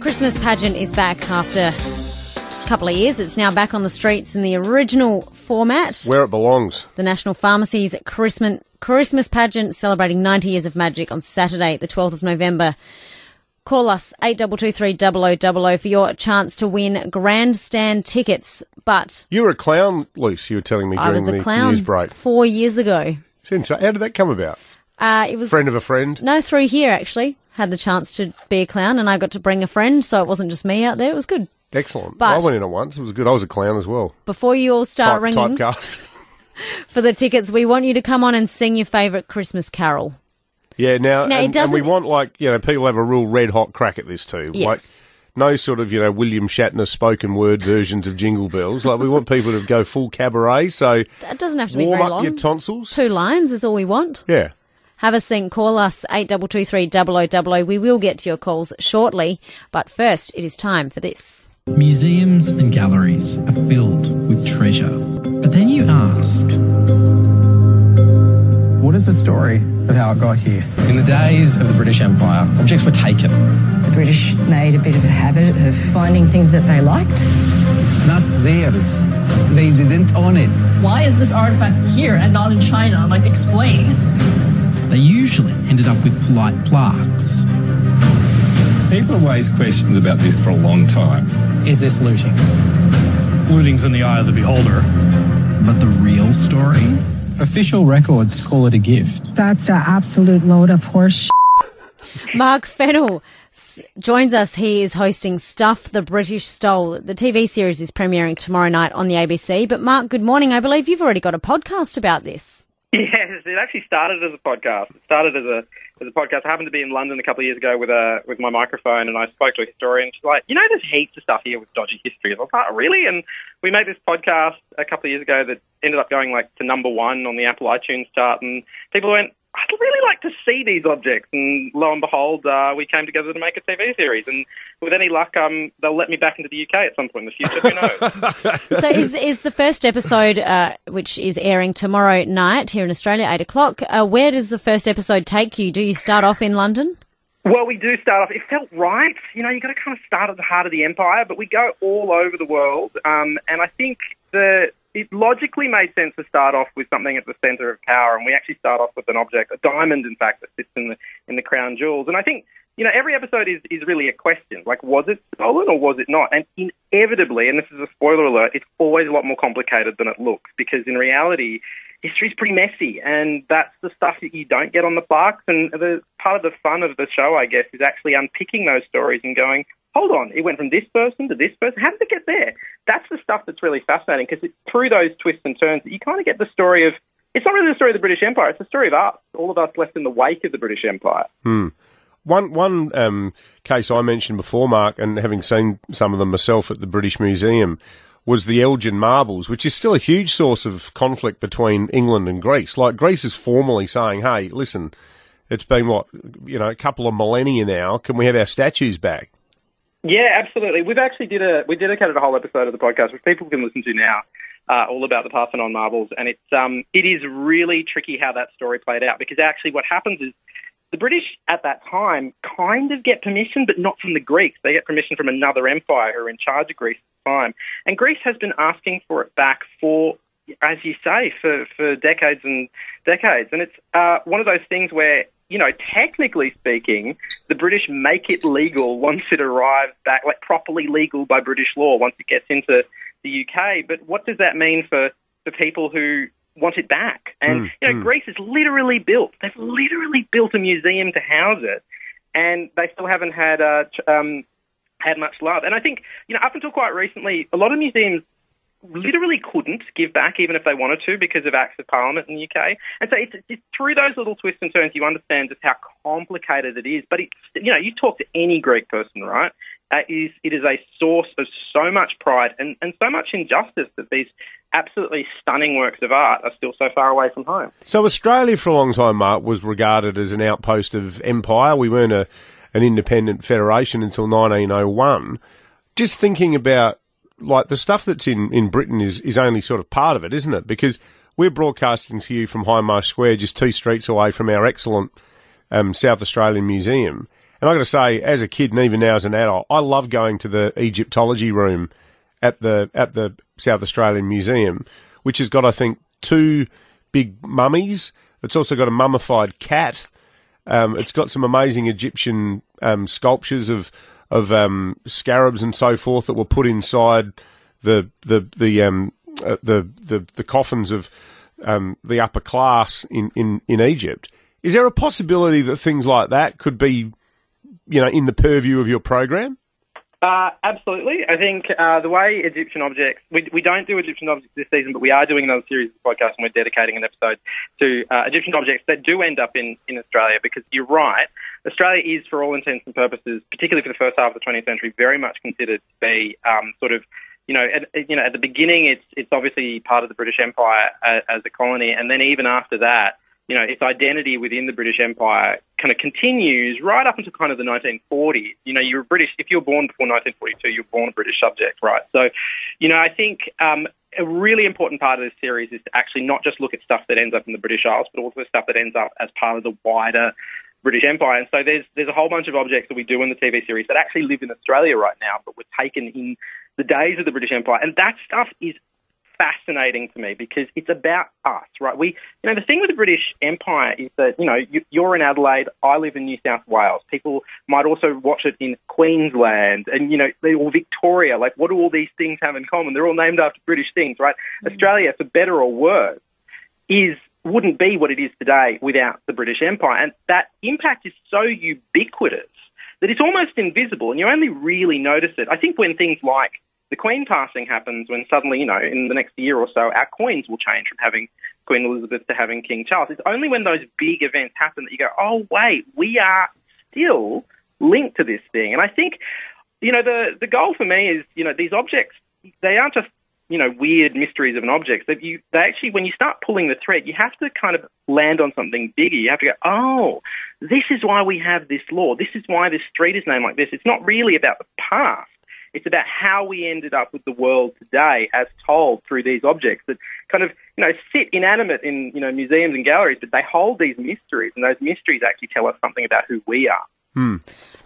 Christmas pageant is back after a couple of years. It's now back on the streets in the original format. Where it belongs. The National Pharmacies Christmas, Christmas pageant celebrating 90 years of magic on Saturday, the 12th of November. Call us 8223 for your chance to win grandstand tickets. But You were a clown, Luce, you were telling me I during was a the clown news break. four years ago. Since- How did that come about? Uh, it was Friend of a friend? no through here actually. Had the chance to be a clown, and I got to bring a friend, so it wasn't just me out there. It was good. Excellent. But- I went in it once. It was good. I was a clown as well. Before you all start Type, ringing typecast. for the tickets, we want you to come on and sing your favourite Christmas carol. Yeah, now, No, it and, and we doesn't- want, like, you know, people have a real red hot crack at this too. Yes. Like, no sort of, you know, William Shatner spoken word versions of Jingle Bells. Like, we want people to go full cabaret, so It doesn't have to be warm very up long. your tonsils. Two lines is all we want. Yeah. Have a sing. Call us eight double two three double o double o. We will get to your calls shortly, but first it is time for this. Museums and galleries are filled with treasure. But then you ask, What is the story of how it got here? in the days of the British Empire, objects were taken. The British made a bit of a habit of finding things that they liked. It's not theirs. They didn't own it. why is this artifact here and not in China? Like, explain. They usually ended up with polite plaques. People have raised questions about this for a long time. Is this looting? looting's in the eye of the beholder. But the real story? Official records call it a gift. That's an absolute load of horse. Mark Fennell joins us. He is hosting Stuff the British Stole. The TV series is premiering tomorrow night on the ABC. But Mark, good morning. I believe you've already got a podcast about this. Yes, it actually started as a podcast. It started as a as a podcast. I happened to be in London a couple of years ago with a with my microphone, and I spoke to a historian. She's like, "You know, there's heaps of stuff here with dodgy history." I was like, "Oh, really?" And we made this podcast a couple of years ago that ended up going like to number one on the Apple iTunes chart, and people went, "I'd really like to see these objects." And lo and behold, uh, we came together to make a TV series. And with any luck, um, they'll let me back into the UK at some point in the future. Who knows? So is is the first episode, uh, which is airing tomorrow night here in Australia, eight o'clock? Uh, where does the first episode take you? Do you start off in London? Well, we do start off. It felt right. You know, you got to kind of start at the heart of the empire, but we go all over the world. Um, and I think the it logically made sense to start off with something at the centre of power, and we actually start off with an object, a diamond, in fact, that sits in the in the crown jewels. And I think you know every episode is is really a question, like was it stolen or was it not? And inevitably, and this is a spoiler alert, it's always a lot more complicated than it looks because in reality history's pretty messy, and that's the stuff that you don't get on the plaques. And the part of the fun of the show, I guess, is actually unpicking those stories and going, hold on, it went from this person to this person. How did it get there? That's the stuff that's really fascinating because through those twists and turns you kind of get the story of. It's not really the story of the British Empire; it's the story of us, all of us left in the wake of the British Empire. One one um, case I mentioned before, Mark, and having seen some of them myself at the British Museum, was the Elgin marbles, which is still a huge source of conflict between England and Greece. Like Greece is formally saying, "Hey, listen, it's been what you know a couple of millennia now. Can we have our statues back?" Yeah, absolutely. We've actually did a we dedicated a whole episode of the podcast which people can listen to now, uh, all about the Parthenon marbles, and it's um it is really tricky how that story played out because actually what happens is the British at that time kind of get permission, but not from the Greeks. They get permission from another empire who are in charge of Greece at the time, and Greece has been asking for it back for. As you say, for, for decades and decades. And it's uh, one of those things where you know, technically speaking, the British make it legal once it arrives back, like properly legal by British law once it gets into the UK. But what does that mean for the people who want it back? And, you know, Greece is literally built, they've literally built a museum to house it, and they still haven't had, uh, um, had much love. And I think, you know, up until quite recently, a lot of museums literally couldn't give back even if they wanted to because of acts of parliament in the UK. And so it's, it's through those little twists and turns you understand just how complicated it is. But it's, you know, you talk to any Greek person, right? Uh, is it is a source of so much pride and, and so much injustice that these absolutely stunning works of art are still so far away from home. So Australia for a long time, Mark, was regarded as an outpost of empire. We weren't a, an independent federation until 1901. Just thinking about like the stuff that's in, in Britain is, is only sort of part of it, isn't it? Because we're broadcasting to you from High Hindmarsh Square, just two streets away from our excellent um, South Australian Museum. And I got to say, as a kid and even now as an adult, I love going to the Egyptology room at the at the South Australian Museum, which has got I think two big mummies. It's also got a mummified cat. Um, it's got some amazing Egyptian um, sculptures of of um, scarabs and so forth that were put inside the the the um, uh, the, the the coffins of um, the upper class in, in, in Egypt. Is there a possibility that things like that could be, you know, in the purview of your program? Uh, absolutely. I think uh, the way Egyptian objects, we, we don't do Egyptian objects this season, but we are doing another series of podcasts and we're dedicating an episode to uh, Egyptian objects that do end up in, in Australia because you're right. Australia is, for all intents and purposes, particularly for the first half of the 20th century, very much considered to be um, sort of you know, at, you know, at the beginning, it's it's obviously part of the British Empire as, as a colony, and then even after that, you know, its identity within the British Empire kind of continues right up until kind of the 1940s. You know, you're British if you're born before 1942, you're born a British subject, right? So, you know, I think um, a really important part of this series is to actually not just look at stuff that ends up in the British Isles, but also stuff that ends up as part of the wider British Empire. And so there's there's a whole bunch of objects that we do in the TV series that actually live in Australia right now, but were taken in the days of the British Empire. And that stuff is fascinating to me because it's about us, right? We, you know, the thing with the British Empire is that, you know, you, are in Adelaide, I live in New South Wales. People might also watch it in Queensland and, you know, or Victoria. Like, what do all these things have in common? They're all named after British things, right? Mm-hmm. Australia, for better or worse, is wouldn't be what it is today without the British Empire. And that impact is so ubiquitous that it's almost invisible and you only really notice it. I think when things like the Queen passing happens, when suddenly, you know, in the next year or so, our coins will change from having Queen Elizabeth to having King Charles. It's only when those big events happen that you go, oh, wait, we are still linked to this thing. And I think, you know, the, the goal for me is, you know, these objects, they aren't just you know, weird mysteries of an object. That you, they actually, when you start pulling the thread, you have to kind of land on something bigger. You have to go, oh, this is why we have this law. This is why this street is named like this. It's not really about the past. It's about how we ended up with the world today, as told through these objects that kind of, you know, sit inanimate in, you know, museums and galleries, but they hold these mysteries, and those mysteries actually tell us something about who we are. Hmm.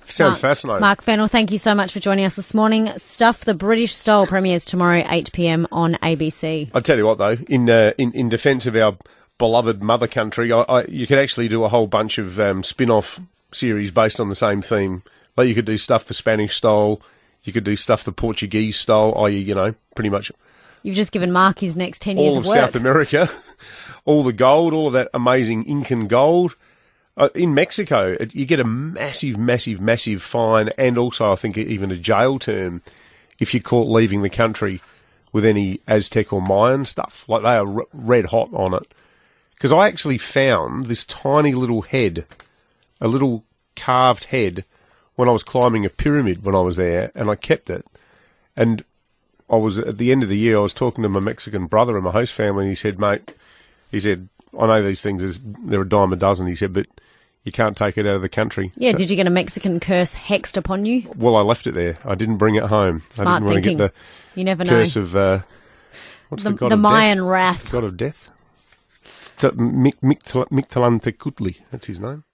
Sounds Mark, fascinating. Mark Fennell, thank you so much for joining us this morning. Stuff the British Stole premieres tomorrow, 8 pm on ABC. I tell you what, though, in uh, in, in defence of our beloved mother country, I, I, you could actually do a whole bunch of um, spin off series based on the same theme. Like you could do stuff the Spanish stole, you could do stuff the Portuguese stole, i.e., you know, pretty much. You've just given Mark his next 10 years all of, of South America, all the gold, all of that amazing Incan gold. Uh, in Mexico, you get a massive, massive, massive fine, and also I think even a jail term if you're caught leaving the country with any Aztec or Mayan stuff. Like they are r- red hot on it. Because I actually found this tiny little head, a little carved head, when I was climbing a pyramid when I was there, and I kept it. And I was at the end of the year, I was talking to my Mexican brother and my host family, and he said, "Mate," he said, "I know these things. Is they're a dime a dozen." He said, "But you can't take it out of the country. Yeah, so, did you get a Mexican curse hexed upon you? Well, I left it there. I didn't bring it home. Smart I didn't thinking. Want to get the you never curse know. of uh, what's the, the, the Mayan death? wrath. God of death. Mictlantecuhtli. That's his name.